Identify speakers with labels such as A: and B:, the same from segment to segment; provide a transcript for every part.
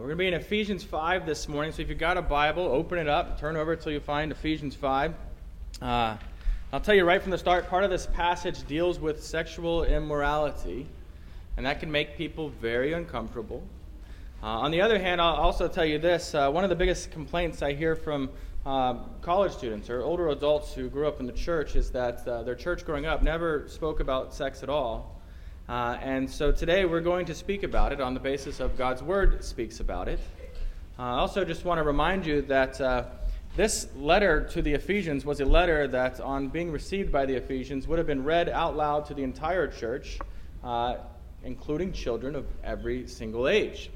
A: we're going to be in Ephesians 5 this morning, so if you've got a Bible, open it up, turn over until you find Ephesians 5. Uh, I'll tell you right from the start, part of this passage deals with sexual immorality, and that can make people very uncomfortable. Uh, on the other hand, I'll also tell you this uh, one of the biggest complaints I hear from uh, college students or older adults who grew up in the church is that uh, their church growing up never spoke about sex at all. Uh, and so today we're going to speak about it on the basis of God's Word speaks about it. Uh, I also just want to remind you that uh, this letter to the Ephesians was a letter that, on being received by the Ephesians, would have been read out loud to the entire church, uh, including children of every single age.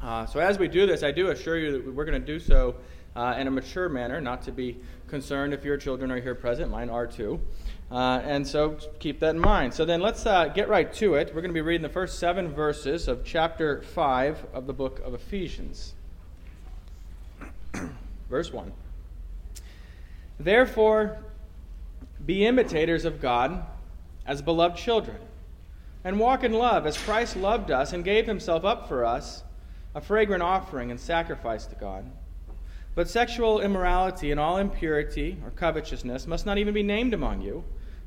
A: Uh, so as we do this, I do assure you that we're going to do so uh, in a mature manner, not to be concerned if your children are here present. Mine are too. Uh, and so keep that in mind. So then let's uh, get right to it. We're going to be reading the first seven verses of chapter 5 of the book of Ephesians. Verse 1 Therefore, be imitators of God as beloved children, and walk in love as Christ loved us and gave himself up for us, a fragrant offering and sacrifice to God. But sexual immorality and all impurity or covetousness must not even be named among you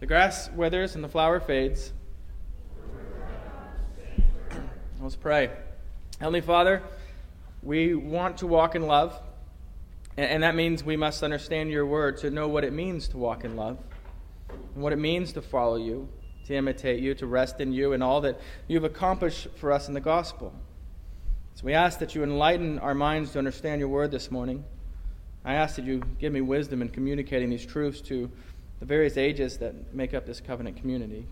A: The grass withers and the flower fades. Let's pray. Heavenly Father, we want to walk in love, and that means we must understand your word to know what it means to walk in love, and what it means to follow you, to imitate you, to rest in you, and all that you've accomplished for us in the gospel. So we ask that you enlighten our minds to understand your word this morning. I ask that you give me wisdom in communicating these truths to the various ages that make up this covenant community.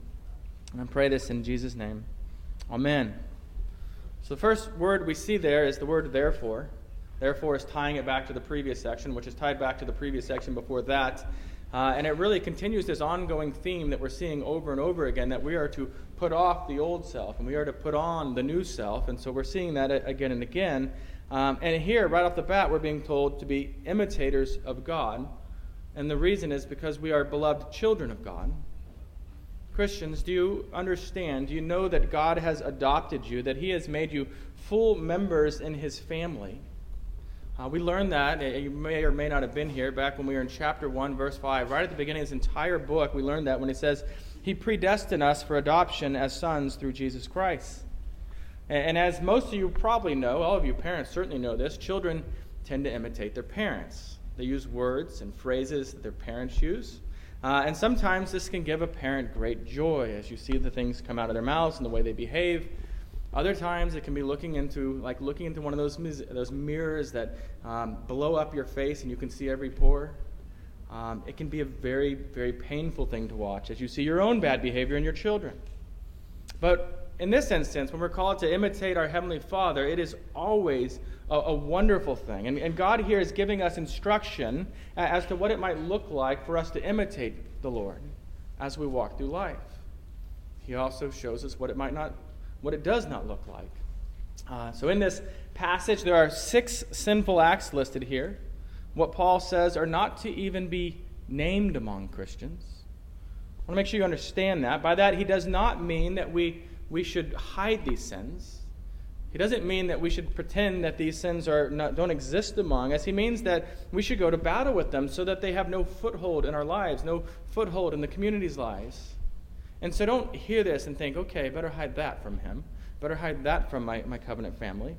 A: And I pray this in Jesus' name. Amen. So the first word we see there is the word therefore. Therefore is tying it back to the previous section, which is tied back to the previous section before that. Uh, and it really continues this ongoing theme that we're seeing over and over again that we are to put off the old self and we are to put on the new self. And so we're seeing that again and again. Um, and here, right off the bat, we're being told to be imitators of God and the reason is because we are beloved children of God. Christians, do you understand? Do you know that God has adopted you, that He has made you full members in His family? Uh, we learned that, eh, you may or may not have been here, back when we were in chapter 1, verse 5. Right at the beginning of this entire book, we learned that when it says, He predestined us for adoption as sons through Jesus Christ. And, and as most of you probably know, all of you parents certainly know this, children tend to imitate their parents. They use words and phrases that their parents use. Uh, and sometimes this can give a parent great joy as you see the things come out of their mouths and the way they behave. Other times it can be looking into, like looking into one of those, those mirrors that um, blow up your face and you can see every pore. Um, it can be a very, very painful thing to watch as you see your own bad behavior in your children. But in this instance, when we're called to imitate our Heavenly Father, it is always a, a wonderful thing. And, and God here is giving us instruction as to what it might look like for us to imitate the Lord as we walk through life. He also shows us what it might not, what it does not look like. Uh, so in this passage, there are six sinful acts listed here. What Paul says are not to even be named among Christians. I want to make sure you understand that. By that, he does not mean that we, we should hide these sins. He doesn't mean that we should pretend that these sins are not, don't exist among us. He means that we should go to battle with them so that they have no foothold in our lives, no foothold in the community's lives. And so don't hear this and think, okay, better hide that from him. Better hide that from my, my covenant family.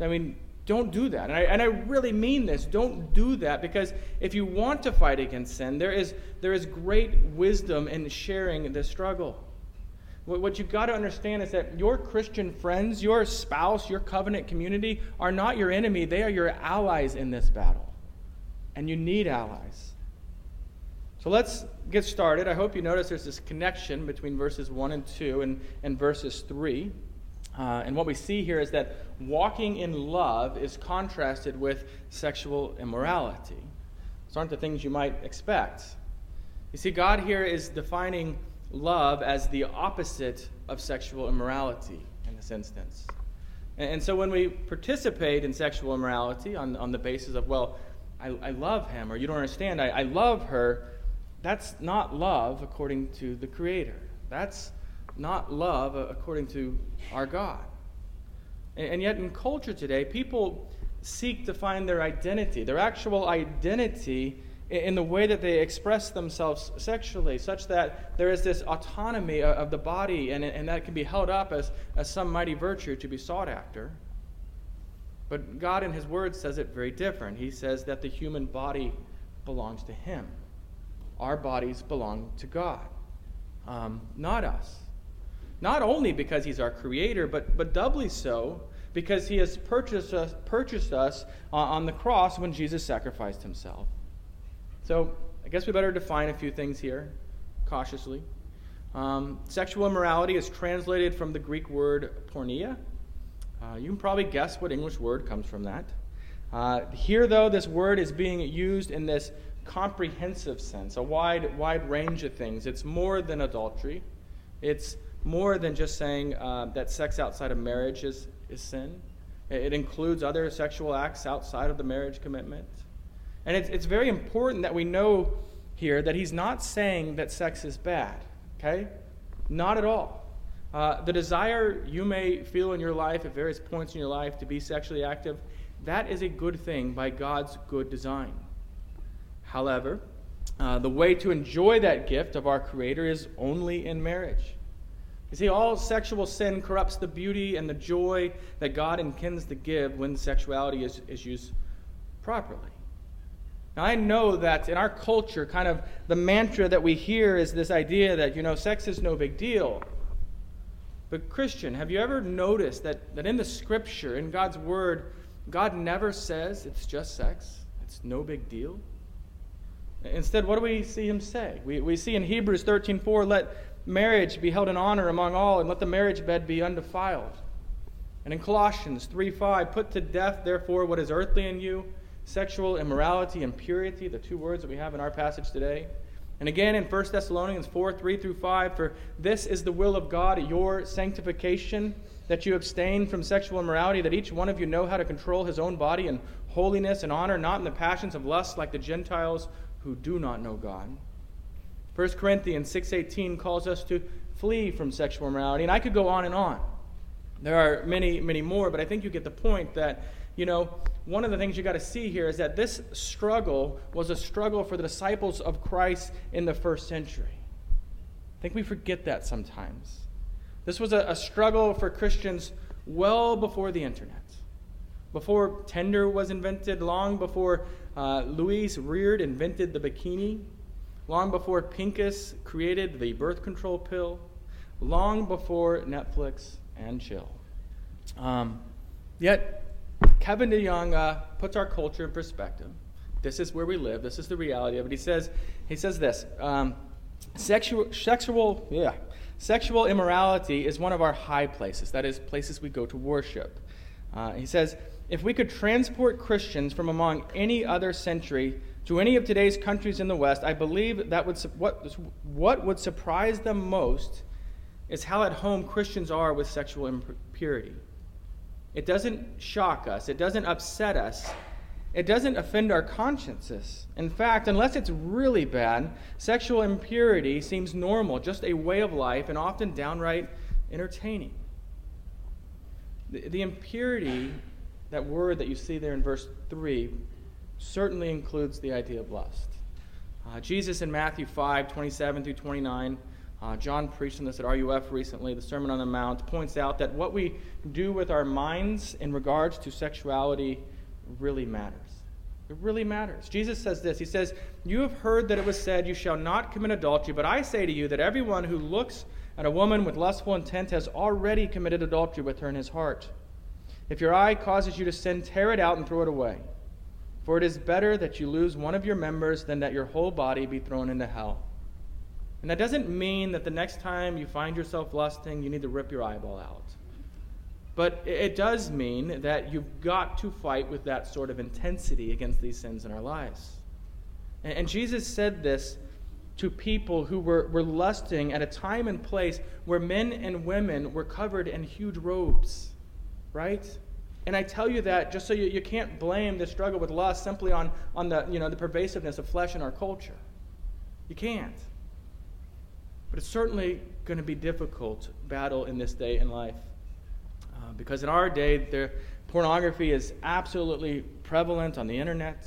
A: I mean, don't do that. And I, and I really mean this. Don't do that because if you want to fight against sin, there is, there is great wisdom in sharing the struggle. What you've got to understand is that your Christian friends, your spouse, your covenant community are not your enemy. They are your allies in this battle. And you need allies. So let's get started. I hope you notice there's this connection between verses 1 and 2 and, and verses 3. Uh, and what we see here is that walking in love is contrasted with sexual immorality. These aren't the things you might expect. You see, God here is defining love as the opposite of sexual immorality in this instance. And, and so when we participate in sexual immorality on, on the basis of, well, I, I love him, or you don't understand, I, I love her, that's not love according to the Creator. That's not love according to our God. And yet, in culture today, people seek to find their identity, their actual identity, in the way that they express themselves sexually, such that there is this autonomy of the body, and, and that can be held up as, as some mighty virtue to be sought after. But God, in His Word, says it very different. He says that the human body belongs to Him, our bodies belong to God, um, not us. Not only because he's our creator, but, but doubly so because he has purchased us, purchased us uh, on the cross when Jesus sacrificed himself. So I guess we better define a few things here cautiously. Um, sexual immorality is translated from the Greek word porneia. Uh, you can probably guess what English word comes from that. Uh, here, though, this word is being used in this comprehensive sense, a wide, wide range of things. It's more than adultery. It's more than just saying uh, that sex outside of marriage is, is sin. It includes other sexual acts outside of the marriage commitment. And it's, it's very important that we know here that he's not saying that sex is bad, okay? Not at all. Uh, the desire you may feel in your life at various points in your life to be sexually active, that is a good thing by God's good design. However, uh, the way to enjoy that gift of our Creator is only in marriage. You see, all sexual sin corrupts the beauty and the joy that God intends to give when sexuality is, is used properly. Now, I know that in our culture, kind of the mantra that we hear is this idea that, you know, sex is no big deal. But, Christian, have you ever noticed that, that in the scripture, in God's word, God never says it's just sex? It's no big deal. Instead, what do we see him say? We, we see in Hebrews 13 4, let marriage be held in honor among all, and let the marriage bed be undefiled. And in Colossians 3 5, put to death, therefore, what is earthly in you sexual immorality and purity, the two words that we have in our passage today. And again in 1 Thessalonians 4 3 through 5, for this is the will of God, your sanctification, that you abstain from sexual immorality, that each one of you know how to control his own body in holiness and honor, not in the passions of lust like the Gentiles who do not know God. 1 Corinthians 6:18 calls us to flee from sexual immorality, and I could go on and on. There are many, many more, but I think you get the point that, you know, one of the things you got to see here is that this struggle was a struggle for the disciples of Christ in the first century. I think we forget that sometimes. This was a, a struggle for Christians well before the internet, before Tinder was invented, long before uh, Louise Reard invented the bikini long before Pincus created the birth control pill, long before Netflix and chill. Um, yet, Kevin DeYoung uh, puts our culture in perspective. This is where we live. This is the reality of it. He says, he says this um, sexual, sexual, yeah, sexual immorality is one of our high places. That is, places we go to worship. Uh, he says, if we could transport Christians from among any other century to any of today's countries in the West, I believe that would, what, what would surprise them most is how at home Christians are with sexual impurity. It doesn't shock us, it doesn't upset us, it doesn't offend our consciences. In fact, unless it's really bad, sexual impurity seems normal, just a way of life, and often downright entertaining. The, the impurity, that word that you see there in verse 3, certainly includes the idea of lust. Uh, Jesus in Matthew 5 27 through 29, uh, John preached on this at RUF recently, the Sermon on the Mount, points out that what we do with our minds in regards to sexuality really matters. It really matters. Jesus says this He says, You have heard that it was said, You shall not commit adultery, but I say to you that everyone who looks at a woman with lustful intent has already committed adultery with her in his heart. If your eye causes you to sin, tear it out and throw it away. For it is better that you lose one of your members than that your whole body be thrown into hell. And that doesn't mean that the next time you find yourself lusting, you need to rip your eyeball out. But it does mean that you've got to fight with that sort of intensity against these sins in our lives. And Jesus said this to people who were, were lusting at a time and place where men and women were covered in huge robes, right? And I tell you that just so you, you can't blame the struggle with lust simply on, on the, you know, the pervasiveness of flesh in our culture. You can't. But it's certainly going to be difficult battle in this day in life. Uh, because in our day, the pornography is absolutely prevalent on the internet.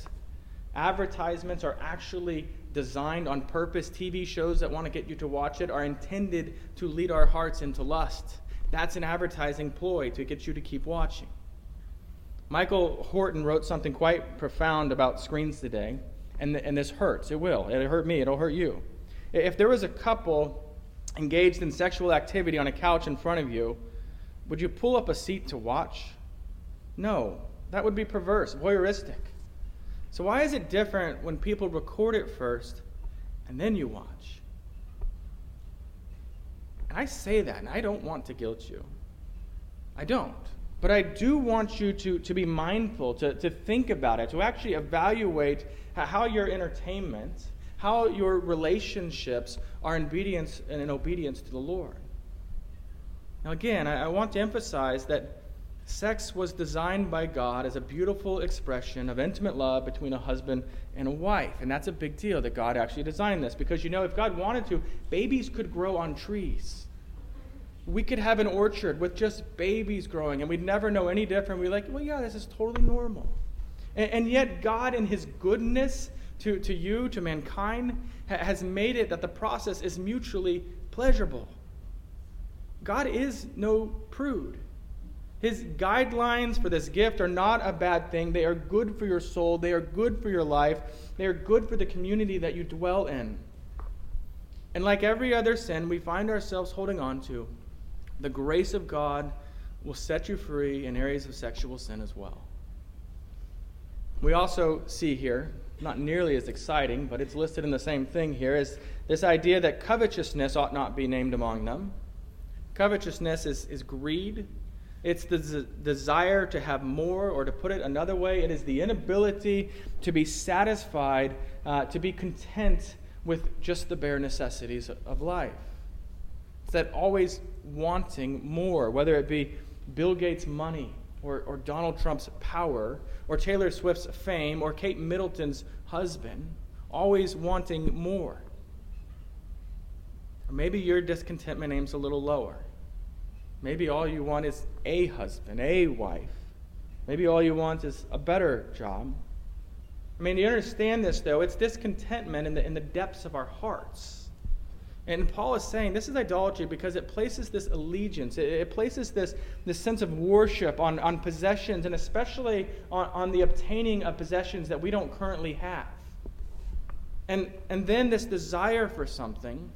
A: Advertisements are actually designed on purpose. TV shows that want to get you to watch it are intended to lead our hearts into lust. That's an advertising ploy to get you to keep watching. Michael Horton wrote something quite profound about screens today, and, and this hurts. It will. It hurt me. It'll hurt you. If there was a couple engaged in sexual activity on a couch in front of you, would you pull up a seat to watch? No, that would be perverse, voyeuristic. So, why is it different when people record it first and then you watch? And I say that, and I don't want to guilt you. I don't. But I do want you to, to be mindful, to, to think about it, to actually evaluate how your entertainment, how your relationships are in obedience and in obedience to the Lord. Now, again, I, I want to emphasize that sex was designed by God as a beautiful expression of intimate love between a husband and a wife. And that's a big deal that God actually designed this. Because, you know, if God wanted to, babies could grow on trees. We could have an orchard with just babies growing, and we'd never know any different. We'd be like, well, yeah, this is totally normal. And, and yet, God, in His goodness to, to you, to mankind, ha- has made it that the process is mutually pleasurable. God is no prude. His guidelines for this gift are not a bad thing. They are good for your soul, they are good for your life, they are good for the community that you dwell in. And like every other sin we find ourselves holding on to, the grace of God will set you free in areas of sexual sin as well. We also see here, not nearly as exciting, but it's listed in the same thing here, is this idea that covetousness ought not be named among them. Covetousness is, is greed. It's the z- desire to have more, or to put it another way, it is the inability to be satisfied, uh, to be content with just the bare necessities of life. It's that always wanting more, whether it be Bill Gates' money, or, or Donald Trump's power, or Taylor Swift's fame, or Kate Middleton's husband, always wanting more. Or maybe your discontentment aims a little lower. Maybe all you want is a husband, a wife. Maybe all you want is a better job. I mean, you understand this, though. It's discontentment in the, in the depths of our hearts. And Paul is saying this is idolatry because it places this allegiance, it, it places this, this sense of worship on, on possessions, and especially on, on the obtaining of possessions that we don't currently have. And, and then this desire for something,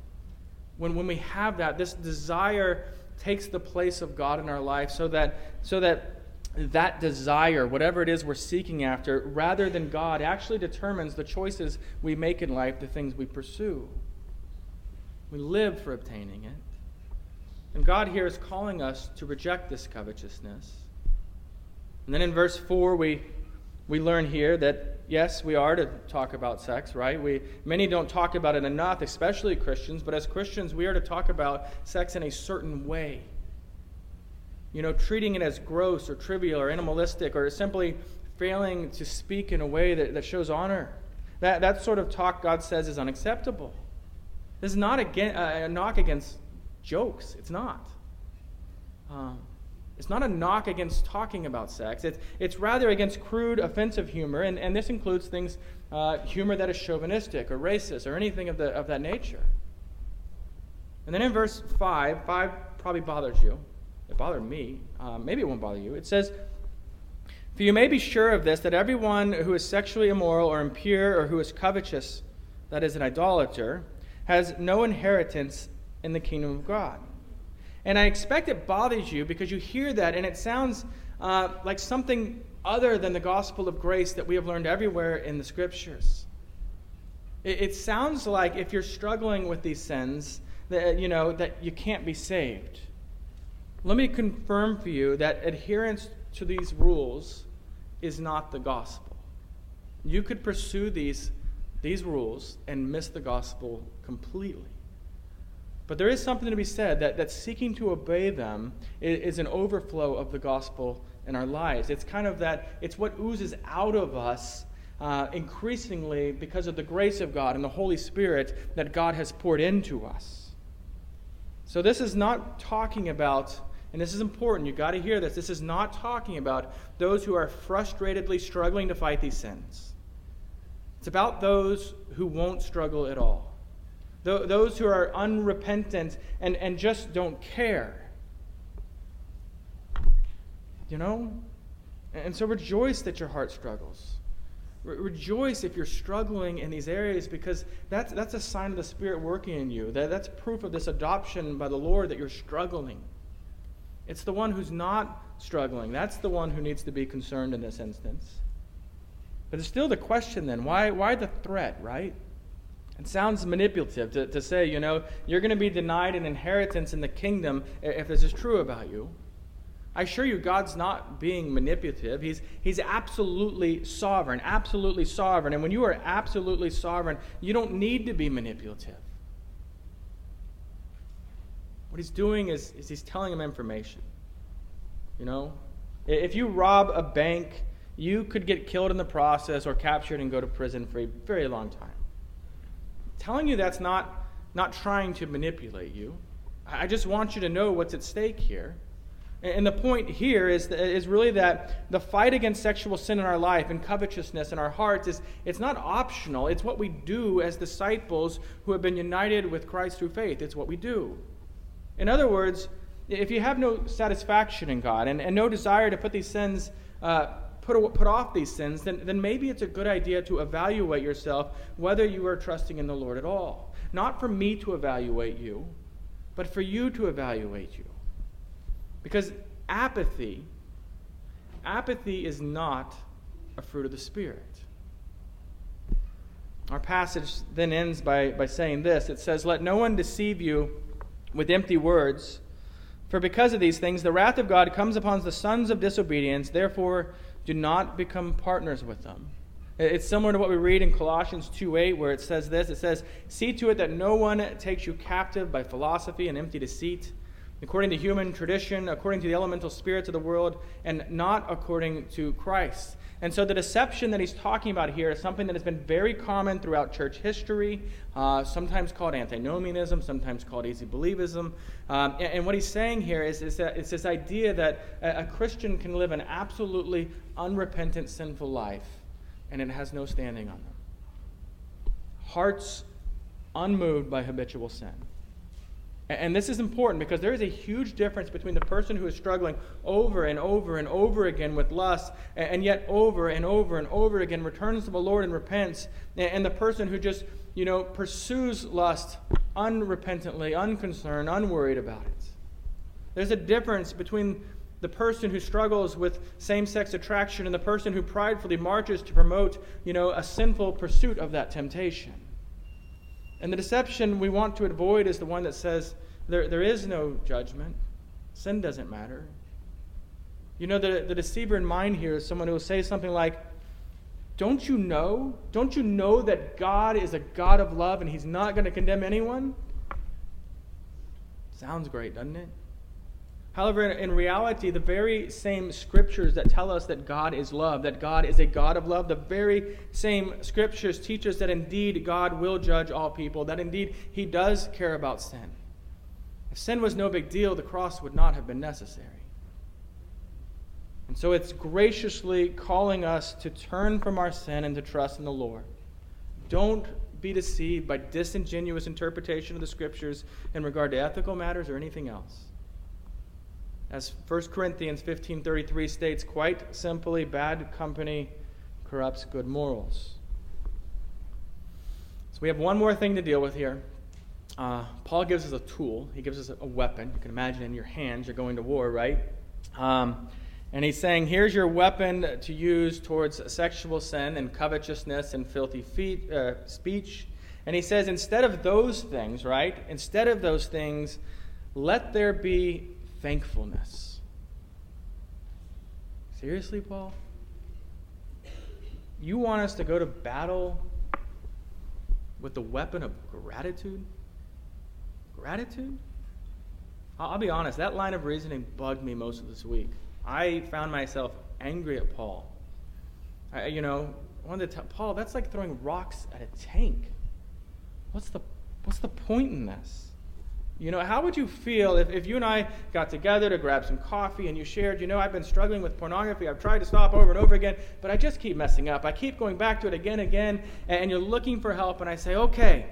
A: when, when we have that, this desire takes the place of God in our life so that, so that that desire, whatever it is we're seeking after, rather than God, actually determines the choices we make in life, the things we pursue. We live for obtaining it. And God here is calling us to reject this covetousness. And then in verse 4, we, we learn here that, yes, we are to talk about sex, right? We, many don't talk about it enough, especially Christians, but as Christians, we are to talk about sex in a certain way. You know, treating it as gross or trivial or animalistic or simply failing to speak in a way that, that shows honor. That, that sort of talk, God says, is unacceptable. This is not a, a knock against jokes. It's not. Um, it's not a knock against talking about sex. It's, it's rather against crude, offensive humor, and, and this includes things, uh, humor that is chauvinistic or racist or anything of, the, of that nature. And then in verse 5, 5 probably bothers you. It bothered me. Um, maybe it won't bother you. It says, For you may be sure of this, that everyone who is sexually immoral or impure or who is covetous, that is, an idolater, has no inheritance in the kingdom of God. And I expect it bothers you because you hear that and it sounds uh, like something other than the gospel of grace that we have learned everywhere in the scriptures. It, it sounds like if you're struggling with these sins, that, you know, that you can't be saved. let me confirm for you that adherence to these rules is not the gospel. You could pursue these, these rules and miss the gospel completely. But there is something to be said that, that seeking to obey them is, is an overflow of the gospel in our lives. It's kind of that, it's what oozes out of us uh, increasingly because of the grace of God and the Holy Spirit that God has poured into us. So, this is not talking about, and this is important, you've got to hear this. This is not talking about those who are frustratedly struggling to fight these sins. It's about those who won't struggle at all, those who are unrepentant and, and just don't care. You know? And so rejoice that your heart struggles. Re- rejoice if you're struggling in these areas because that's, that's a sign of the Spirit working in you. That, that's proof of this adoption by the Lord that you're struggling. It's the one who's not struggling. That's the one who needs to be concerned in this instance. But it's still the question then why, why the threat, right? It sounds manipulative to, to say, you know, you're going to be denied an inheritance in the kingdom if this is true about you. I assure you, God's not being manipulative. He's, he's absolutely sovereign, absolutely sovereign. And when you are absolutely sovereign, you don't need to be manipulative. What he's doing is, is he's telling him information. You know? If you rob a bank, you could get killed in the process or captured and go to prison for a very long time. Telling you that's not, not trying to manipulate you. I just want you to know what's at stake here. And the point here is, is really that the fight against sexual sin in our life and covetousness in our hearts is it's not optional. It's what we do as disciples who have been united with Christ through faith. It's what we do. In other words, if you have no satisfaction in God and, and no desire to put these sins, uh, put, put off these sins, then, then maybe it's a good idea to evaluate yourself whether you are trusting in the Lord at all. Not for me to evaluate you, but for you to evaluate you. Because apathy, apathy is not a fruit of the Spirit. Our passage then ends by, by saying this it says, Let no one deceive you with empty words, for because of these things the wrath of God comes upon the sons of disobedience, therefore do not become partners with them. It's similar to what we read in Colossians 2:8 where it says this it says see to it that no one takes you captive by philosophy and empty deceit according to human tradition, according to the elemental spirits of the world, and not according to Christ. And so the deception that he's talking about here is something that has been very common throughout church history, uh, sometimes called antinomianism, sometimes called easy believism. Um, and, and, what he's saying here is, is that it's this idea that a, a Christian can live an absolutely unrepentant, sinful life, and it has no standing on them. Hearts unmoved by habitual sin. And this is important because there is a huge difference between the person who is struggling over and over and over again with lust, and yet over and over and over again returns to the Lord and repents, and the person who just, you know, pursues lust unrepentantly, unconcerned, unworried about it. There's a difference between the person who struggles with same-sex attraction and the person who pridefully marches to promote, you know, a sinful pursuit of that temptation. And the deception we want to avoid is the one that says there, there is no judgment, sin doesn't matter. You know, the, the deceiver in mind here is someone who will say something like, Don't you know? Don't you know that God is a God of love and He's not going to condemn anyone? Sounds great, doesn't it? However, in reality, the very same scriptures that tell us that God is love, that God is a God of love, the very same scriptures teach us that indeed God will judge all people, that indeed He does care about sin. If sin was no big deal, the cross would not have been necessary. And so it's graciously calling us to turn from our sin and to trust in the Lord. Don't be deceived by disingenuous interpretation of the scriptures in regard to ethical matters or anything else. As 1 Corinthians 15:33 states quite simply, bad company corrupts good morals. So we have one more thing to deal with here. Uh, Paul gives us a tool. He gives us a weapon. You can imagine in your hands, you're going to war, right? Um, and he's saying, here's your weapon to use towards sexual sin and covetousness and filthy feet, uh, speech. And he says, instead of those things, right? Instead of those things, let there be thankfulness. Seriously, Paul? You want us to go to battle with the weapon of gratitude? Gratitude? I'll be honest, that line of reasoning bugged me most of this week. I found myself angry at Paul. I, you know, wanted to tell Paul, that's like throwing rocks at a tank. What's the, what's the point in this? You know, how would you feel if, if you and I got together to grab some coffee and you shared, you know, I've been struggling with pornography. I've tried to stop over and over again, but I just keep messing up. I keep going back to it again and again, and you're looking for help, and I say, okay,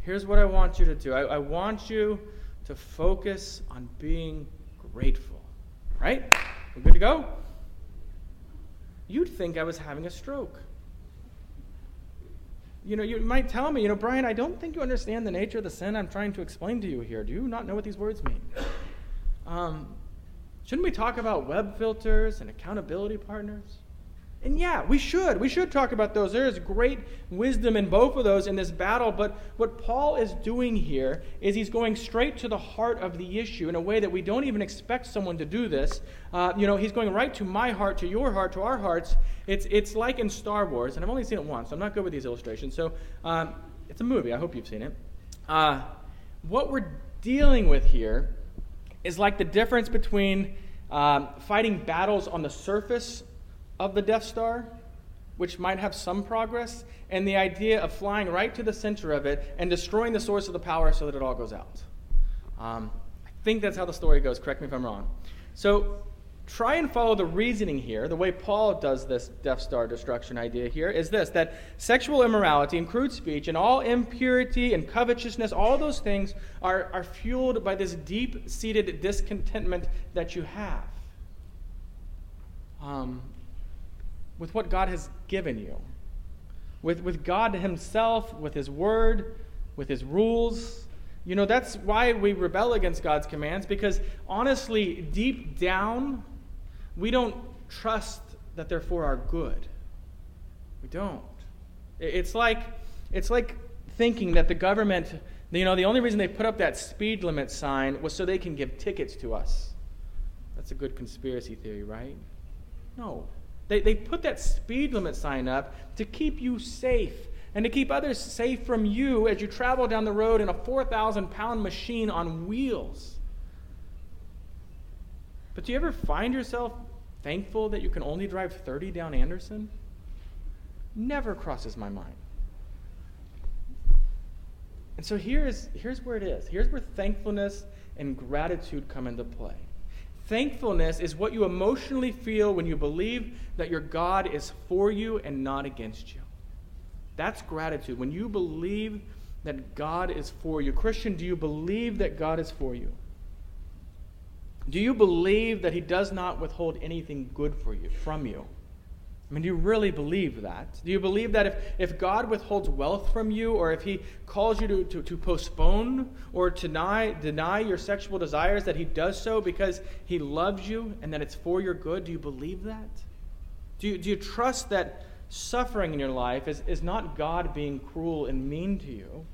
A: here's what I want you to do. I, I want you to focus on being grateful. Right? We're good to go? You'd think I was having a stroke. You know, you might tell me, you know, Brian, I don't think you understand the nature of the sin I'm trying to explain to you here. Do you not know what these words mean? Um, shouldn't we talk about web filters and accountability partners? And yeah, we should. We should talk about those. There is great wisdom in both of those in this battle. But what Paul is doing here is he's going straight to the heart of the issue in a way that we don't even expect someone to do this. Uh, you know, he's going right to my heart, to your heart, to our hearts. It's, it's like in Star Wars, and I've only seen it once. So I'm not good with these illustrations. So um, it's a movie. I hope you've seen it. Uh, what we're dealing with here is like the difference between um, fighting battles on the surface of the Death Star, which might have some progress, and the idea of flying right to the center of it and destroying the source of the power so that it all goes out. Um, I think that's how the story goes. Correct me if I'm wrong. So try and follow the reasoning here. The way Paul does this Death Star destruction idea here is this that sexual immorality and crude speech and all impurity and covetousness, all those things are, are fueled by this deep seated discontentment that you have. Um, with what God has given you, with, with God Himself, with His Word, with His rules. You know, that's why we rebel against God's commands, because honestly, deep down, we don't trust that they're for our good. We don't. It's like, it's like thinking that the government, you know, the only reason they put up that speed limit sign was so they can give tickets to us. That's a good conspiracy theory, right? No. They, they put that speed limit sign up to keep you safe and to keep others safe from you as you travel down the road in a 4,000 pound machine on wheels. But do you ever find yourself thankful that you can only drive 30 down Anderson? Never crosses my mind. And so here's, here's where it is. Here's where thankfulness and gratitude come into play. Thankfulness is what you emotionally feel when you believe that your God is for you and not against you. That's gratitude. When you believe that God is for you. Christian, do you believe that God is for you? Do you believe that He does not withhold anything good for you from you? I mean, do you really believe that? Do you believe that if, if God withholds wealth from you, or if He calls you to, to, to postpone or to deny, deny your sexual desires, that He does so because He loves you and that it's for your good? Do you believe that? Do you, do you trust that suffering in your life is, is not God being cruel and mean to you?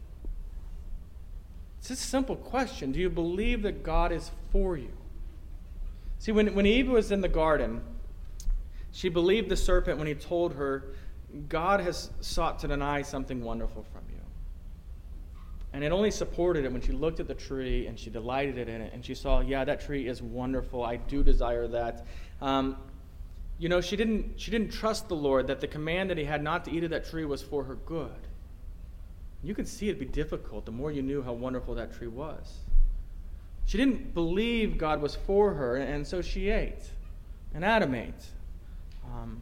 A: It's a simple question. Do you believe that God is for you? See, when, when Eve was in the garden, she believed the serpent when he told her, God has sought to deny something wonderful from you. And it only supported it when she looked at the tree and she delighted in it and she saw, yeah, that tree is wonderful. I do desire that. Um, you know, she didn't, she didn't trust the Lord that the command that he had not to eat of that tree was for her good. You could see it'd be difficult the more you knew how wonderful that tree was. She didn't believe God was for her, and so she ate. And Adam ate. Um,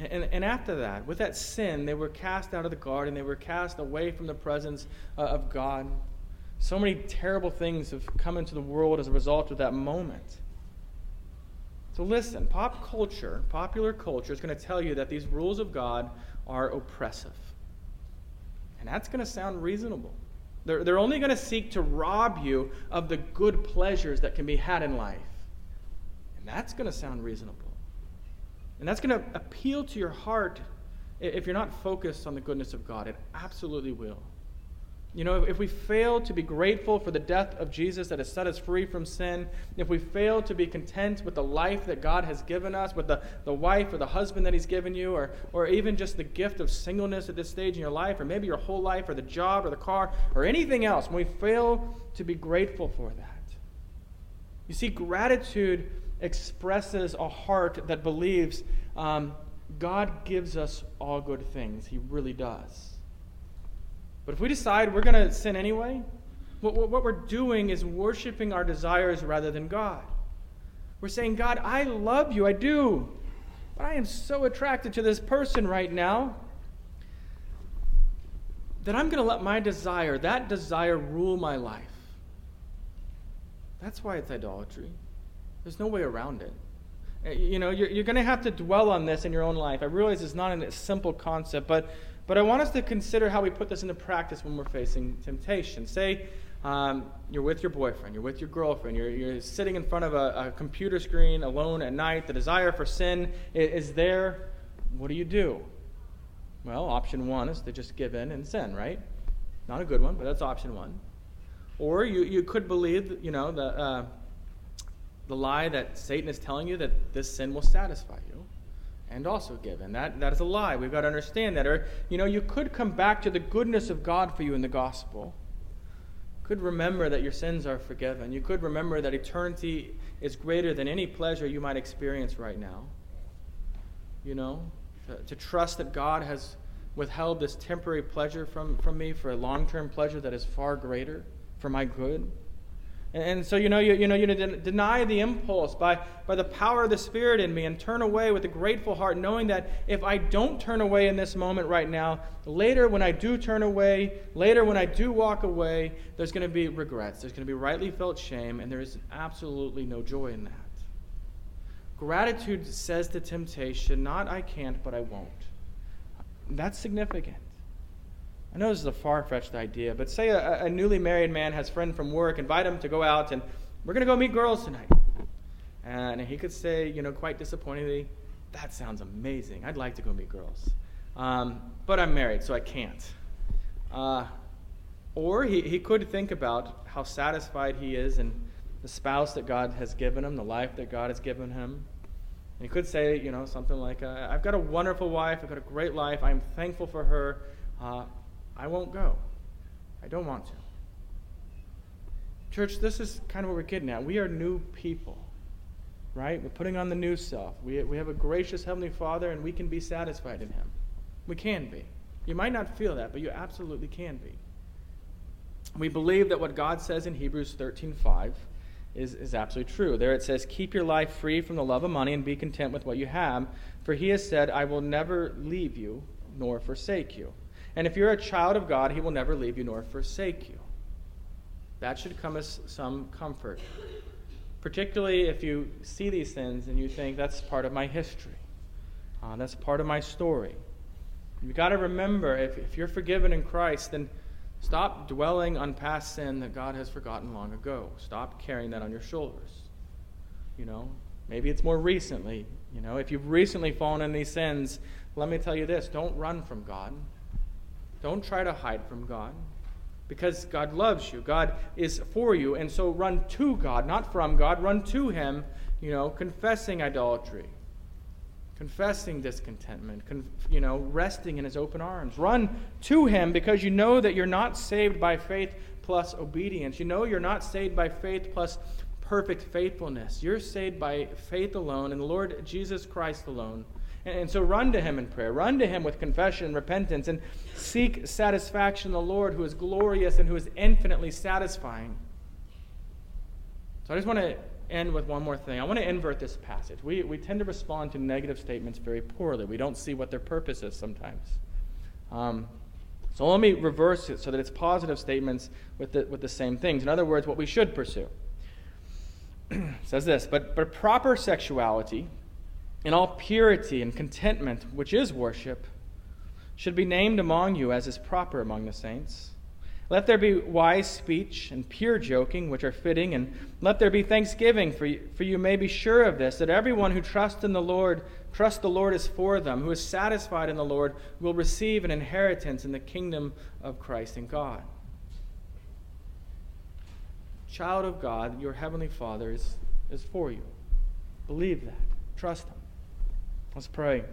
A: and, and after that, with that sin, they were cast out of the garden. They were cast away from the presence uh, of God. So many terrible things have come into the world as a result of that moment. So listen, pop culture, popular culture, is going to tell you that these rules of God are oppressive. And that's going to sound reasonable. They're, they're only going to seek to rob you of the good pleasures that can be had in life. And that's going to sound reasonable. And that's going to appeal to your heart if you're not focused on the goodness of God. It absolutely will. You know, if we fail to be grateful for the death of Jesus that has set us free from sin, if we fail to be content with the life that God has given us, with the, the wife or the husband that He's given you, or, or even just the gift of singleness at this stage in your life, or maybe your whole life, or the job, or the car, or anything else, when we fail to be grateful for that, you see, gratitude expresses a heart that believes um, God gives us all good things. He really does. But if we decide we're going to sin anyway, what, what we're doing is worshiping our desires rather than God. We're saying, God, I love you, I do, but I am so attracted to this person right now that I'm going to let my desire, that desire, rule my life. That's why it's idolatry. There's no way around it. Uh, you know, you're, you're going to have to dwell on this in your own life. I realize it's not a simple concept, but but I want us to consider how we put this into practice when we're facing temptation. Say um, you're with your boyfriend, you're with your girlfriend, you're, you're sitting in front of a, a computer screen alone at night, the desire for sin is, is there. What do you do? Well, option one is to just give in and sin, right? Not a good one, but that's option one. Or you, you could believe, you know, the, uh, the lie that Satan is telling you that this sin will satisfy you and also given. That, that is a lie. We've got to understand that. Or, you know, you could come back to the goodness of God for you in the gospel. You could remember that your sins are forgiven. You could remember that eternity is greater than any pleasure you might experience right now. You know, to, to trust that God has withheld this temporary pleasure from, from me for a long term pleasure that is far greater for my good. And, so, you know, you, you know, you deny the impulse by, by the power of the Spirit in me and turn away with a grateful heart, knowing that if I don't turn away in this moment right now, later when I do turn away, later when I do walk away, there's going to be regrets. There's going to be rightly felt shame, and there is absolutely no joy in that. Gratitude says to temptation, not I can't, but I won't. That's significant. I know this is a far fetched idea, but say a, a, newly married man has a friend from work, invite him to go out, and we're going to go meet girls tonight. And he could say, you know, quite disappointingly, that sounds amazing. I'd like to go meet girls. Um, but I'm married, so I can't. Uh, or he, he could think about how satisfied he is in the spouse that God has given him, the life that God has given him. And he could say, you know, something like, uh, I've got a wonderful wife, I've got a great life, I'm thankful for her. Uh, I won't go. I don't want to. Church, this is kind of what we're getting at. We are new people, right? We're putting on the new self. We, we have a gracious Heavenly Father, and we can be satisfied in Him. We can be. You might not feel that, but you absolutely can be. We believe that what God says in Hebrews 13 5 is, is absolutely true. There it says, Keep your life free from the love of money and be content with what you have, for He has said, I will never leave you nor forsake you. And if you're a child of God, He will never leave you nor forsake you. That should come as some comfort. Particularly if you see these things and you think, that's part of my history, uh, that's part of my story. You've got to remember if, if you're forgiven in Christ, then stop dwelling on past sin that God has forgotten long ago. Stop carrying that on your shoulders. You know, maybe it's more recently. You know, if you've recently fallen in these sins, let me tell you this don't run from God. Don't try to hide from God because God loves you. God is for you. And so run to God, not from God. Run to Him, you know, confessing idolatry, confessing discontentment, con- you know, resting in His open arms. Run to Him because you know that you're not saved by faith plus obedience. You know you're not saved by faith plus perfect faithfulness. You're saved by faith alone and the Lord Jesus Christ alone. And so run to him in prayer. Run to him with confession and repentance and seek satisfaction in the Lord who is glorious and who is infinitely satisfying. So I just want to end with one more thing. I want to invert this passage. We, we tend to respond to negative statements very poorly. We don't see what their purpose is sometimes. Um, so let me reverse it so that it's positive statements with the, with the same things. In other words, what we should pursue. says this, but, but proper sexuality in all purity and contentment, which is worship, should be named among you as is proper among the saints. Let there be wise speech and pure joking, which are fitting, and let there be thanksgiving, for you, for you may be sure of this, that everyone who trusts in the Lord, trusts the Lord is for them, who is satisfied in the Lord, will receive an inheritance in the kingdom of Christ and God. child of God, your heavenly Father is, is for you. Believe that. Trust Him. Let's pray.